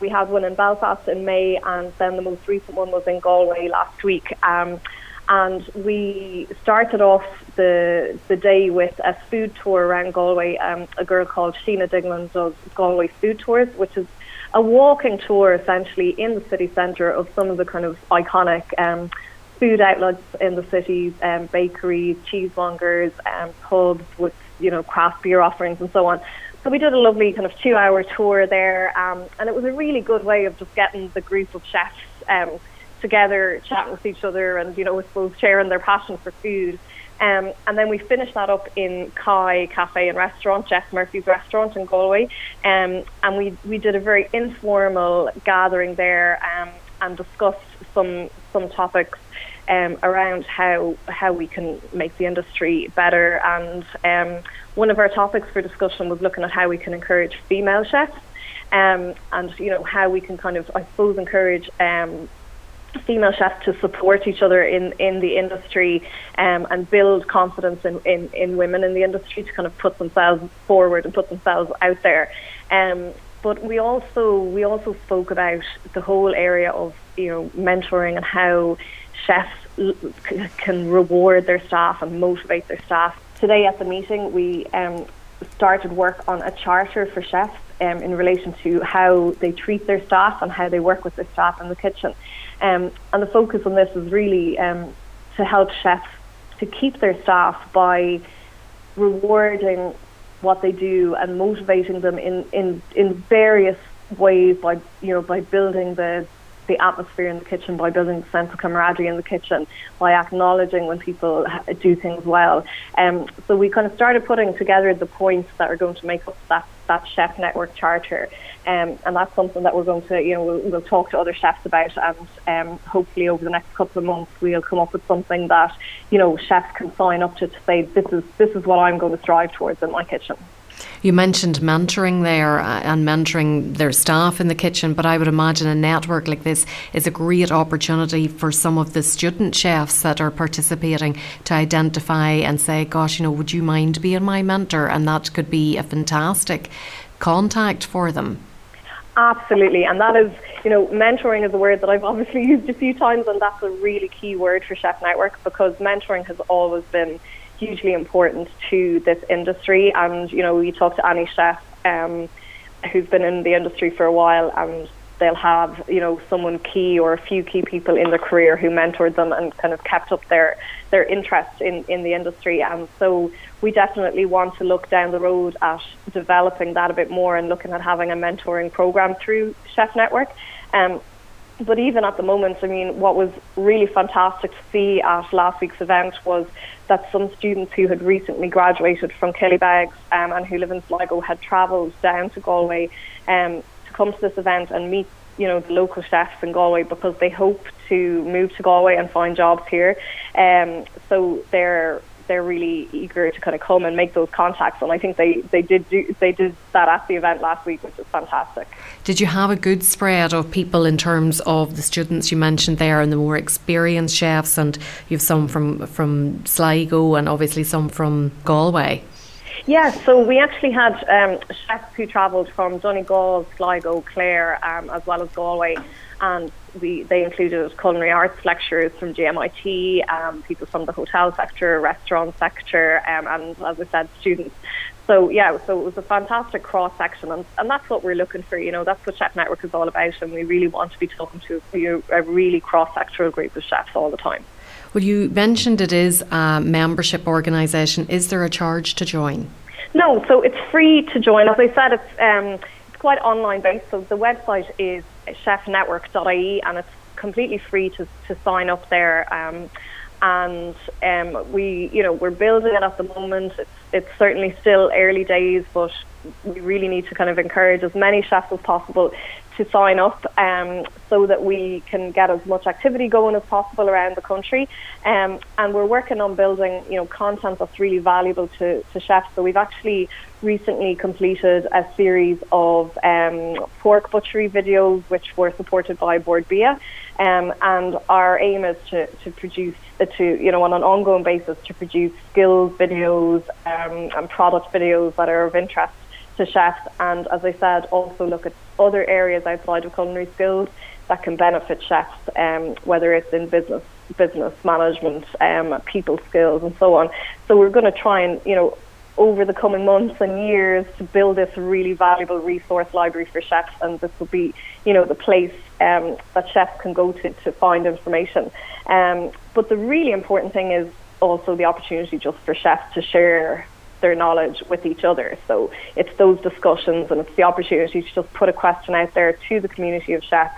we had one in Belfast in May, and then the most recent one was in Galway last week. Um, and we started off the the day with a food tour around Galway. Um, a girl called Sheena Dignam does Galway food tours, which is a walking tour essentially in the city centre of some of the kind of iconic um, food outlets in the cities, um, bakeries, cheesemongers, um, pubs with you know craft beer offerings and so on. So we did a lovely kind of two-hour tour there, um, and it was a really good way of just getting the group of chefs um, together, chatting with each other, and you know, I suppose sharing their passion for food. Um, and then we finished that up in Kai Cafe and Restaurant, Jess Murphy's restaurant in Galway. Um, and we, we did a very informal gathering there um, and discussed some some topics um, around how how we can make the industry better. And um, one of our topics for discussion was looking at how we can encourage female chefs. Um, and you know how we can kind of, I suppose, encourage um, female chefs to support each other in, in the industry um, and build confidence in, in, in women in the industry to kind of put themselves forward and put themselves out there. Um, but we also we also spoke about the whole area of you know mentoring and how chefs l- can reward their staff and motivate their staff. Today at the meeting, we um, started work on a charter for chefs um, in relation to how they treat their staff and how they work with their staff in the kitchen. Um, and the focus on this is really um, to help chefs to keep their staff by rewarding what they do and motivating them in, in, in various ways by you know by building the the atmosphere in the kitchen by building the sense of camaraderie in the kitchen by acknowledging when people do things well. Um, so we kind of started putting together the points that are going to make up that that chef network charter. Um, and that's something that we're going to, you know, we'll, we'll talk to other chefs about, and um, hopefully over the next couple of months we'll come up with something that, you know, chefs can sign up to to say this is this is what I'm going to strive towards in my kitchen. You mentioned mentoring there uh, and mentoring their staff in the kitchen, but I would imagine a network like this is a great opportunity for some of the student chefs that are participating to identify and say, Gosh, you know, would you mind being my mentor? And that could be a fantastic contact for them. Absolutely, and that is, you know, mentoring is a word that I've obviously used a few times, and that's a really key word for Chef Network because mentoring has always been hugely important to this industry. And you know, we talk to any Chef, um, who's been in the industry for a while, and they'll have you know someone key or a few key people in their career who mentored them and kind of kept up their their interest in in the industry. And so we definitely want to look down the road at developing that a bit more and looking at having a mentoring program through Chef Network. Um, but even at the moment, I mean, what was really fantastic to see at last week's event was that some students who had recently graduated from Killybegs um, and who live in Sligo had travelled down to Galway um, to come to this event and meet, you know, the local chefs in Galway because they hope to move to Galway and find jobs here. Um, so they're they're really eager to kind of come and make those contacts. And I think they, they did do they did that at the event last week, which was fantastic. Did you have a good spread of people in terms of the students you mentioned there and the more experienced chefs, and you've some from from Sligo and obviously some from Galway? Yes, so we actually had um, chefs who travelled from Donegal, Sligo, Clare, um, as well as Galway, and we, they included culinary arts lecturers from GMIT, um, people from the hotel sector, restaurant sector, um, and as I said, students. So yeah, so it was a fantastic cross section, and, and that's what we're looking for. You know, that's what Chef Network is all about, and we really want to be talking to a really cross sectoral group of chefs all the time. Well, you mentioned it is a membership organisation. Is there a charge to join? No, so it's free to join. As I said, it's um, it's quite online based. So the website is chefnetwork.ie, and it's completely free to to sign up there. Um, and um, we, you know, we're building it at the moment. It's it's certainly still early days, but we really need to kind of encourage as many chefs as possible to sign up um, so that we can get as much activity going as possible around the country. Um, and we're working on building, you know, content that's really valuable to, to chefs. So we've actually recently completed a series of um, pork butchery videos, which were supported by Bord Bia. Um, and our aim is to, to produce, uh, to you know, on an ongoing basis, to produce skills videos um, and product videos that are of interest to chefs. And as I said, also look at other areas outside of culinary skills that can benefit chefs, um, whether it's in business, business management, um, people skills, and so on. So we're going to try and, you know, over the coming months and years to build this really valuable resource library for chefs, and this will be, you know, the place um, that chefs can go to to find information. Um, but the really important thing is also the opportunity just for chefs to share their knowledge with each other. So it's those discussions and it's the opportunity to just put a question out there to the community of chefs.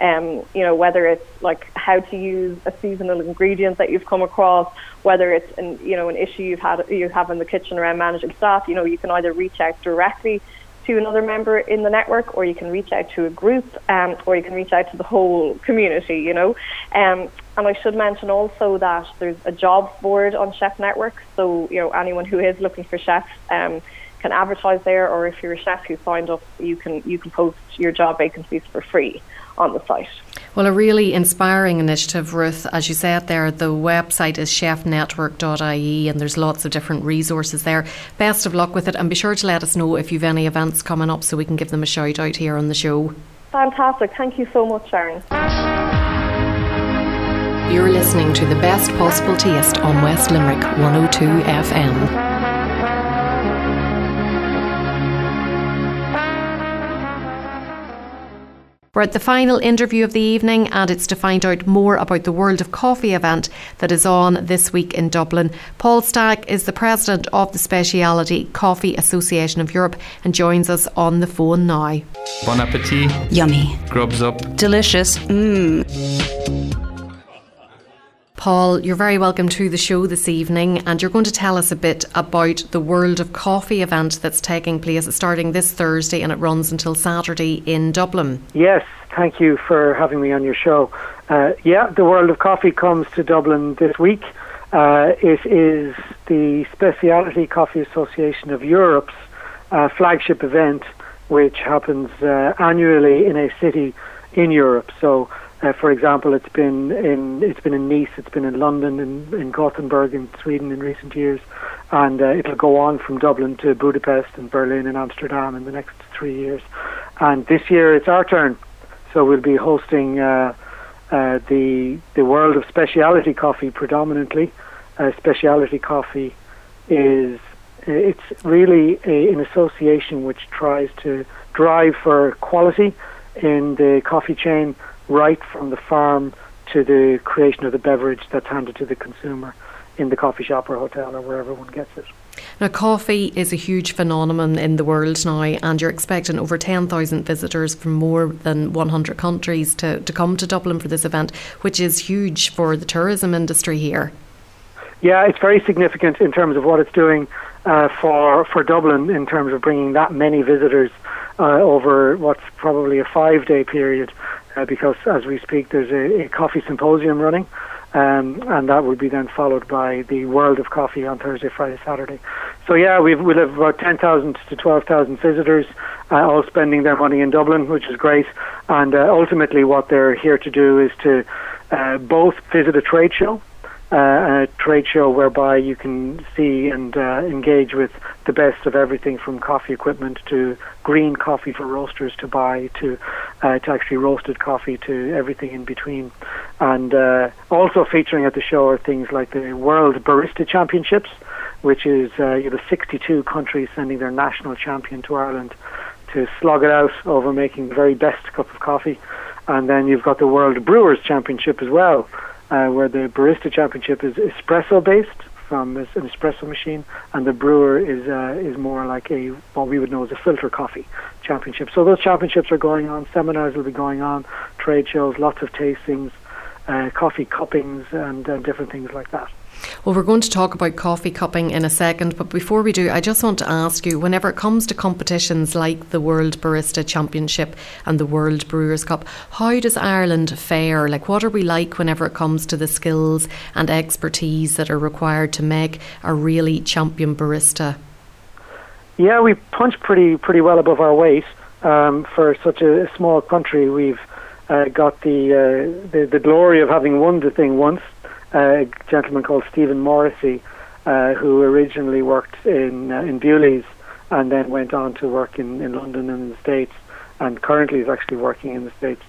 Um, you know, whether it's like how to use a seasonal ingredient that you've come across, whether it's an you know an issue you've had you have in the kitchen around managing staff, you know, you can either reach out directly to another member in the network, or you can reach out to a group, um, or you can reach out to the whole community. You know, um, and I should mention also that there's a jobs board on Chef Network, so you know anyone who is looking for chefs um, can advertise there, or if you're a chef who signed up, you can you can post your job vacancies for free on the site. Well, a really inspiring initiative, Ruth. As you said there, the website is chefnetwork.ie and there's lots of different resources there. Best of luck with it and be sure to let us know if you've any events coming up so we can give them a shout out here on the show. Fantastic. Thank you so much, Sharon. You're listening to the best possible taste on West Limerick 102 FM. We're at the final interview of the evening, and it's to find out more about the World of Coffee event that is on this week in Dublin. Paul Stack is the president of the Specialty Coffee Association of Europe and joins us on the phone now. Bon appetit. Yummy. Grubs up. Delicious. Mmm. Paul, you're very welcome to the show this evening, and you're going to tell us a bit about the World of Coffee event that's taking place starting this Thursday and it runs until Saturday in Dublin. Yes, thank you for having me on your show. Uh, yeah, the World of Coffee comes to Dublin this week. Uh, it is the Specialty Coffee Association of Europe's uh, flagship event, which happens uh, annually in a city in Europe. So uh, for example, it's been in it's been in Nice, it's been in London, in, in Gothenburg, in Sweden in recent years, and uh, it'll go on from Dublin to Budapest and Berlin and Amsterdam in the next three years. And this year it's our turn, so we'll be hosting uh, uh, the the world of specialty coffee predominantly. Uh, specialty coffee is it's really a, an association which tries to drive for quality in the coffee chain right from the farm to the creation of the beverage that's handed to the consumer in the coffee shop or hotel or wherever one gets it. Now, coffee is a huge phenomenon in the world now, and you're expecting over 10,000 visitors from more than 100 countries to, to come to Dublin for this event, which is huge for the tourism industry here. Yeah, it's very significant in terms of what it's doing uh, for for Dublin in terms of bringing that many visitors uh, over what's probably a five day period uh, because as we speak, there's a, a coffee symposium running, um, and that will be then followed by the World of Coffee on Thursday, Friday, Saturday. So yeah, we've, we'll have about 10,000 to 12,000 visitors, uh, all spending their money in Dublin, which is great. And uh, ultimately, what they're here to do is to uh, both visit a trade show. Uh, a trade show whereby you can see and uh, engage with the best of everything from coffee equipment to green coffee for roasters to buy to uh, to actually roasted coffee to everything in between. And uh, also featuring at the show are things like the World Barista Championships, which is uh, you know 62 countries sending their national champion to Ireland to slog it out over making the very best cup of coffee. And then you've got the World Brewers Championship as well uh, where the barista championship is espresso based from an espresso machine, and the brewer is uh, is more like a what we would know as a filter coffee championship. So those championships are going on. Seminars will be going on, trade shows, lots of tastings, uh, coffee cuppings, and different things like that. Well, we're going to talk about coffee cupping in a second, but before we do, I just want to ask you whenever it comes to competitions like the World Barista Championship and the World Brewers Cup, how does Ireland fare? Like, what are we like whenever it comes to the skills and expertise that are required to make a really champion barista? Yeah, we punch pretty pretty well above our weight um, for such a, small country. We've uh, got the, uh, the the glory of having won the thing once a gentleman called Stephen Morrissey, uh, who originally worked in uh, in Bewley's and then went on to work in, in London and in the States, and currently is actually working in the States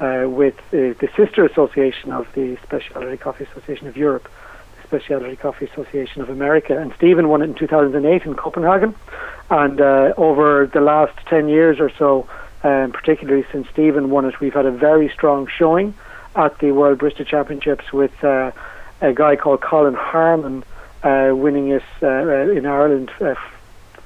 uh, with the sister association of the Specialty Coffee Association of Europe, the Specialty Coffee Association of America. And Stephen won it in 2008 in Copenhagen, and uh, over the last 10 years or so, um, particularly since Stephen won it, we've had a very strong showing at the World Barista Championships with uh, a guy called Colin Harmon uh, winning it uh, uh in Ireland uh,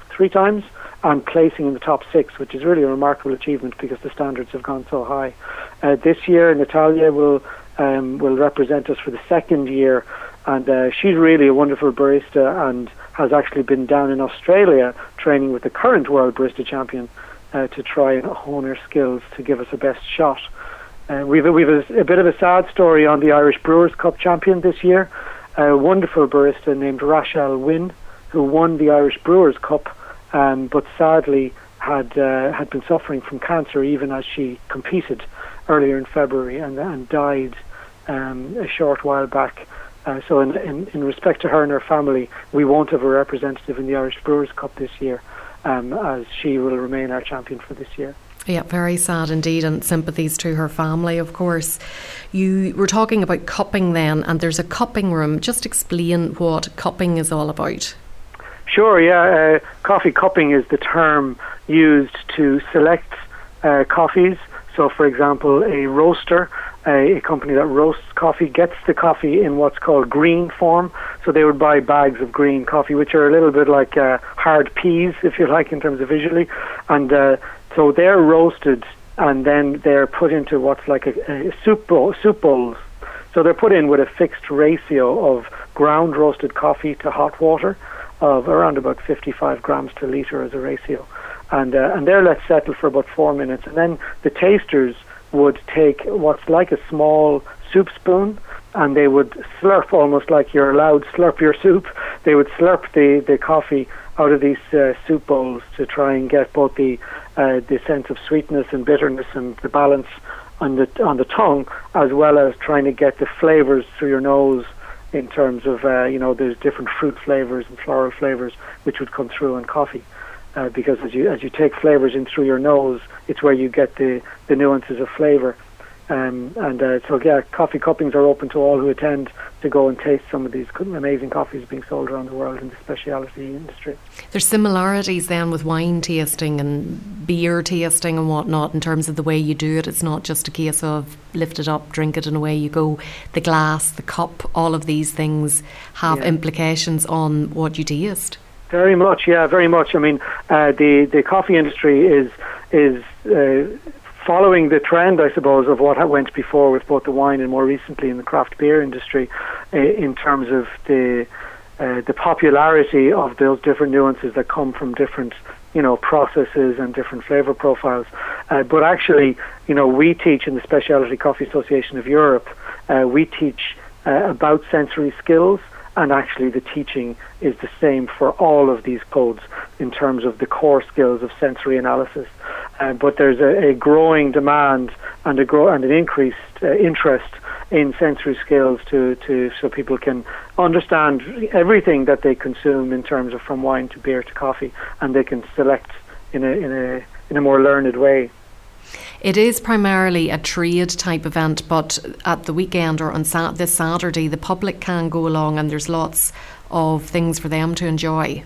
three times and placing in the top six, which is really a remarkable achievement because the standards have gone so high. Uh, this year, Natalia will um, will represent us for the second year, and she's really a wonderful barista and has actually been down in Australia training with the current World Barista Champion to try and hone her skills to give us a best shot. Uh, we've we've a, a, bit of a sad story on the Irish Brewers Cup champion this year. A wonderful barista named Rachel Wynne, who won the Irish Brewers Cup, um, but sadly had uh, had been suffering from cancer even as she competed earlier in February and, and died um, a short while back. Uh, so, in, in, in, respect to her and her family, we won't have a representative in the Irish Brewers Cup this year, um, as she will remain our champion for this year. Yeah, very sad indeed, and sympathies to her family, of course. You were talking about cupping then, and there's a cupping room. Just explain what cupping is all about. Sure, yeah. Uh, coffee cupping is the term used to select uh, coffees. So, for example, a roaster, a, a, company that roasts coffee, gets the coffee in what's called green form. So, they would buy bags of green coffee, which are a little bit like uh, hard peas, if you like, in terms of visually. And uh, so they're roasted and then they're put into what's like a, a soup bowl, soup bowls. So they're put in with a fixed ratio of ground roasted coffee to hot water of around about 55 grams to liter as a ratio. And, uh, and they're let settle for about four minutes. And then the tasters would take what's like a small soup spoon and they would slurp almost like you're allowed slurp your soup. They would slurp the, the coffee out of these uh, soup bowls to try and get both the uh, the sense of sweetness and bitterness and the balance on the on the tongue, as well as trying to get the flavors through your nose in terms of uh, you know there's different fruit flavors and floral flavors which would come through in coffee. Uh, because as you as you take flavors in through your nose, it's where you get the the nuances of flavor. Um, and uh, so, yeah, coffee cuppings are open to all who attend to go and taste some of these amazing coffees being sold around the world in the specialty industry. There's similarities then with wine tasting and beer tasting and whatnot in terms of the way you do it. It's not just a case of lift it up, drink it, and away you go. The glass, the cup, all of these things have yeah. implications on what you taste. Very much, yeah, very much. I mean, uh, the the coffee industry is is uh, following the trend, I suppose, of what went before with both the wine and more recently in the craft beer industry, uh, in terms of the uh, the popularity of those different nuances that come from different, you know, processes and different flavor profiles. Uh, but actually, you know, we teach in the Specialty Coffee Association of Europe, we teach about sensory skills and actually the teaching is the same for all of these codes in terms of the core skills of sensory analysis. Uh, but there's a, a, growing demand and a grow and an increased uh, interest in sensory skills to, to so people can understand everything that they consume in terms of from wine to beer to coffee, and they can select in a in a in a more learned way. It is primarily a trade type event, but at the weekend or on this Saturday, the public can go along and there's lots of things for them to enjoy.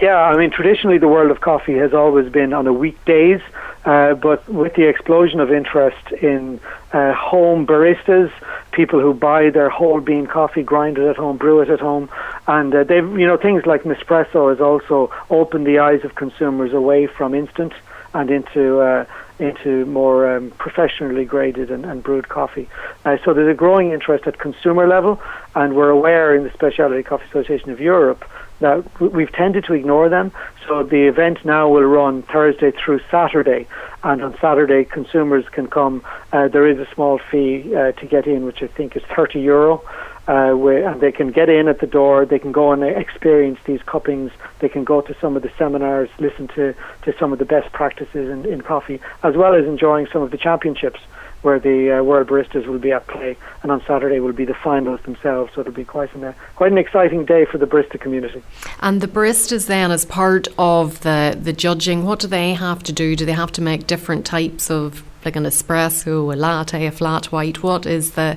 Yeah, I mean, traditionally the world of coffee has always been on a weekdays, uh, but with the explosion of interest in uh, home baristas, people who buy their whole bean coffee, grind it at home, brew it at home, and uh, they've, you know, things like Nespresso has also opened the eyes of consumers away from instant and into uh, into more um, professionally graded and, and brewed coffee. Uh, so there's a growing interest at consumer level, and we're aware in the Specialty Coffee Association of Europe that we've tended to ignore them, so the event now will run Thursday through Saturday, and on Saturday consumers can come. Uh, there is a small fee uh, to get in, which I think is 30 euro, uh, where, and they can get in at the door. They can go and experience these cuppings. They can go to some of the seminars, listen to, to some of the best practices in, in coffee, as well as enjoying some of the championships where the uh, World Baristas will be at play, and on Saturday will be the finals themselves. So it'll be quite an uh, quite an exciting day for the barista community. And the baristas then, as part of the the judging, what do they have to do? Do they have to make different types of like an espresso, a latte, a flat white? What is the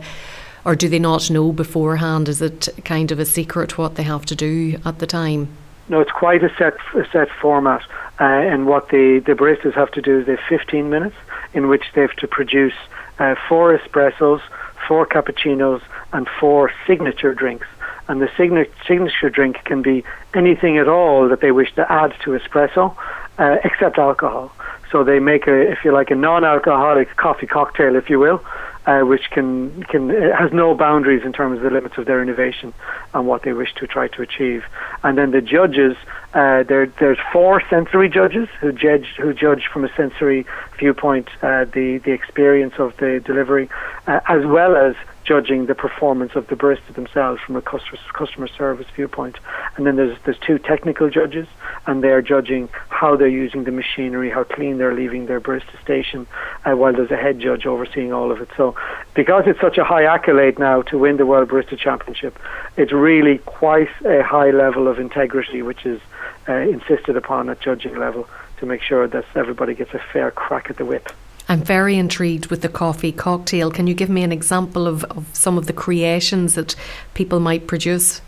or do they not know beforehand? Is it kind of a secret what they have to do at the time? No, it's quite a set a set format, uh, and what the the baristas have to do is they have 15 minutes in which they have to produce uh, four espressos, four cappuccinos, and four signature drinks. And the signa- signature drink can be anything at all that they wish to add to espresso, uh, except alcohol. So they make a, if you like, a non-alcoholic coffee cocktail, if you will, uh, which can can has no boundaries in terms of the limits of their innovation and what they wish to try to achieve. And then the judges, uh, there there's four sensory judges who judge who judge from a sensory viewpoint uh, the the experience of the delivery, uh, as well as judging the performance of the barista themselves from a customer customer service viewpoint. And then there's there's two technical judges, and they're judging how they're using the machinery, how clean they're leaving their barista station, uh, while there's a head judge overseeing all of it. So, because it's such a high accolade now to win the World Barista Championship, it's really quite a high level of integrity, which is uh, insisted upon at judging level to make sure that everybody gets a fair crack at the whip. I'm very intrigued with the coffee cocktail. Can you give me an example of, of some of the creations that people might produce?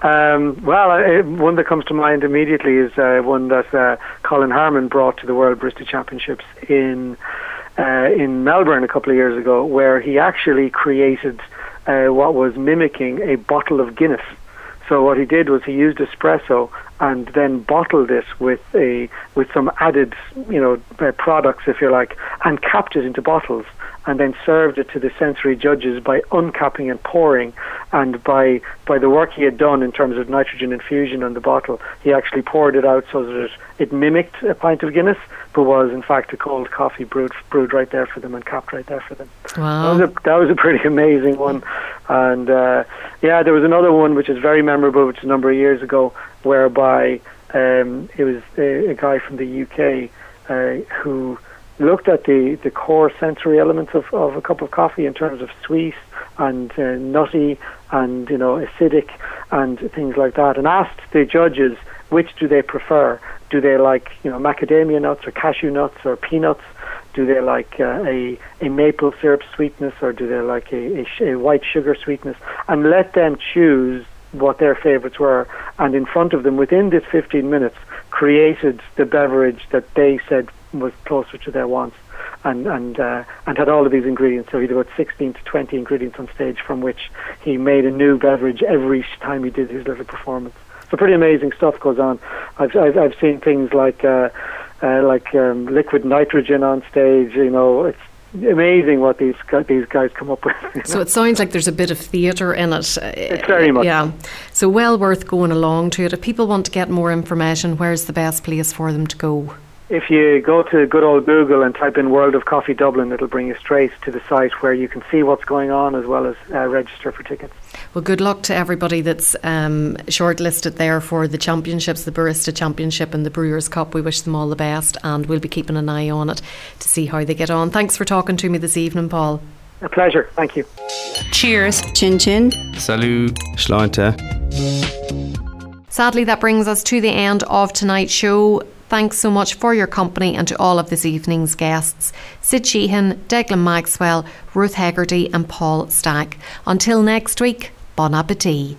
Um, well, uh, one that comes to mind immediately is uh, one that uh, Colin Harmon brought to the World Barista Championships in uh, in Melbourne a couple of years ago, where he actually created uh, what was mimicking a bottle of Guinness. So what he did was he used espresso and then bottled this with a with some added you know uh, products if you like and capped it into bottles and then served it to the sensory judges by uncapping and pouring and by by the work he had done in terms of nitrogen infusion on the bottle he actually poured it out so that it, it mimicked a pint of Guinness but was in fact a cold coffee brewed brewed right there for them and capped right there for them. Wow that was a, that was a pretty amazing one. And uh, yeah there was another one which is very memorable which is a number of years ago whereby um, it was a, a, guy from the UK uh, who looked at the, the core sensory elements of, of a cup of coffee in terms of sweet and uh, nutty and you know acidic and things like that, and asked the judges which do they prefer. Do they like you know macadamia nuts or cashew nuts or peanuts? Do they like uh, a a maple syrup sweetness or do they like a, a, a white sugar sweetness? And let them choose what their favorites were, and in front of them, within this 15 minutes, created the beverage that they said was closer to their wants, and and uh, and had all of these ingredients. So he had about 16 to 20 ingredients on stage, from which he made a new beverage every time he did his little performance. So pretty amazing stuff goes on. I've I've, I've seen things like. Uh, uh, like um, liquid nitrogen on stage, you know, it's amazing what these these guys come up with. So it sounds like there's a bit of theatre in it. It's very much. Yeah. So well worth going along to it. If people want to get more information, where's the best place for them to go? If you go to good old Google and type in World of Coffee Dublin, it'll bring you straight to the site where you can see what's going on as well as uh, register for tickets. Well, good luck to everybody that's um, shortlisted there for the championships, the Barista Championship and the Brewers Cup. We wish them all the best and we'll be keeping an eye on it to see how they get on. Thanks for talking to me this evening, Paul. A pleasure. Thank you. Cheers. Chin chin. Salut. Sláinte. Sadly, that brings us to the end of tonight's show. Thanks so much for your company and to all of this evening's guests Sid Sheehan, Declan Maxwell, Ruth Hegarty, and Paul Stack. Until next week, bon appetit.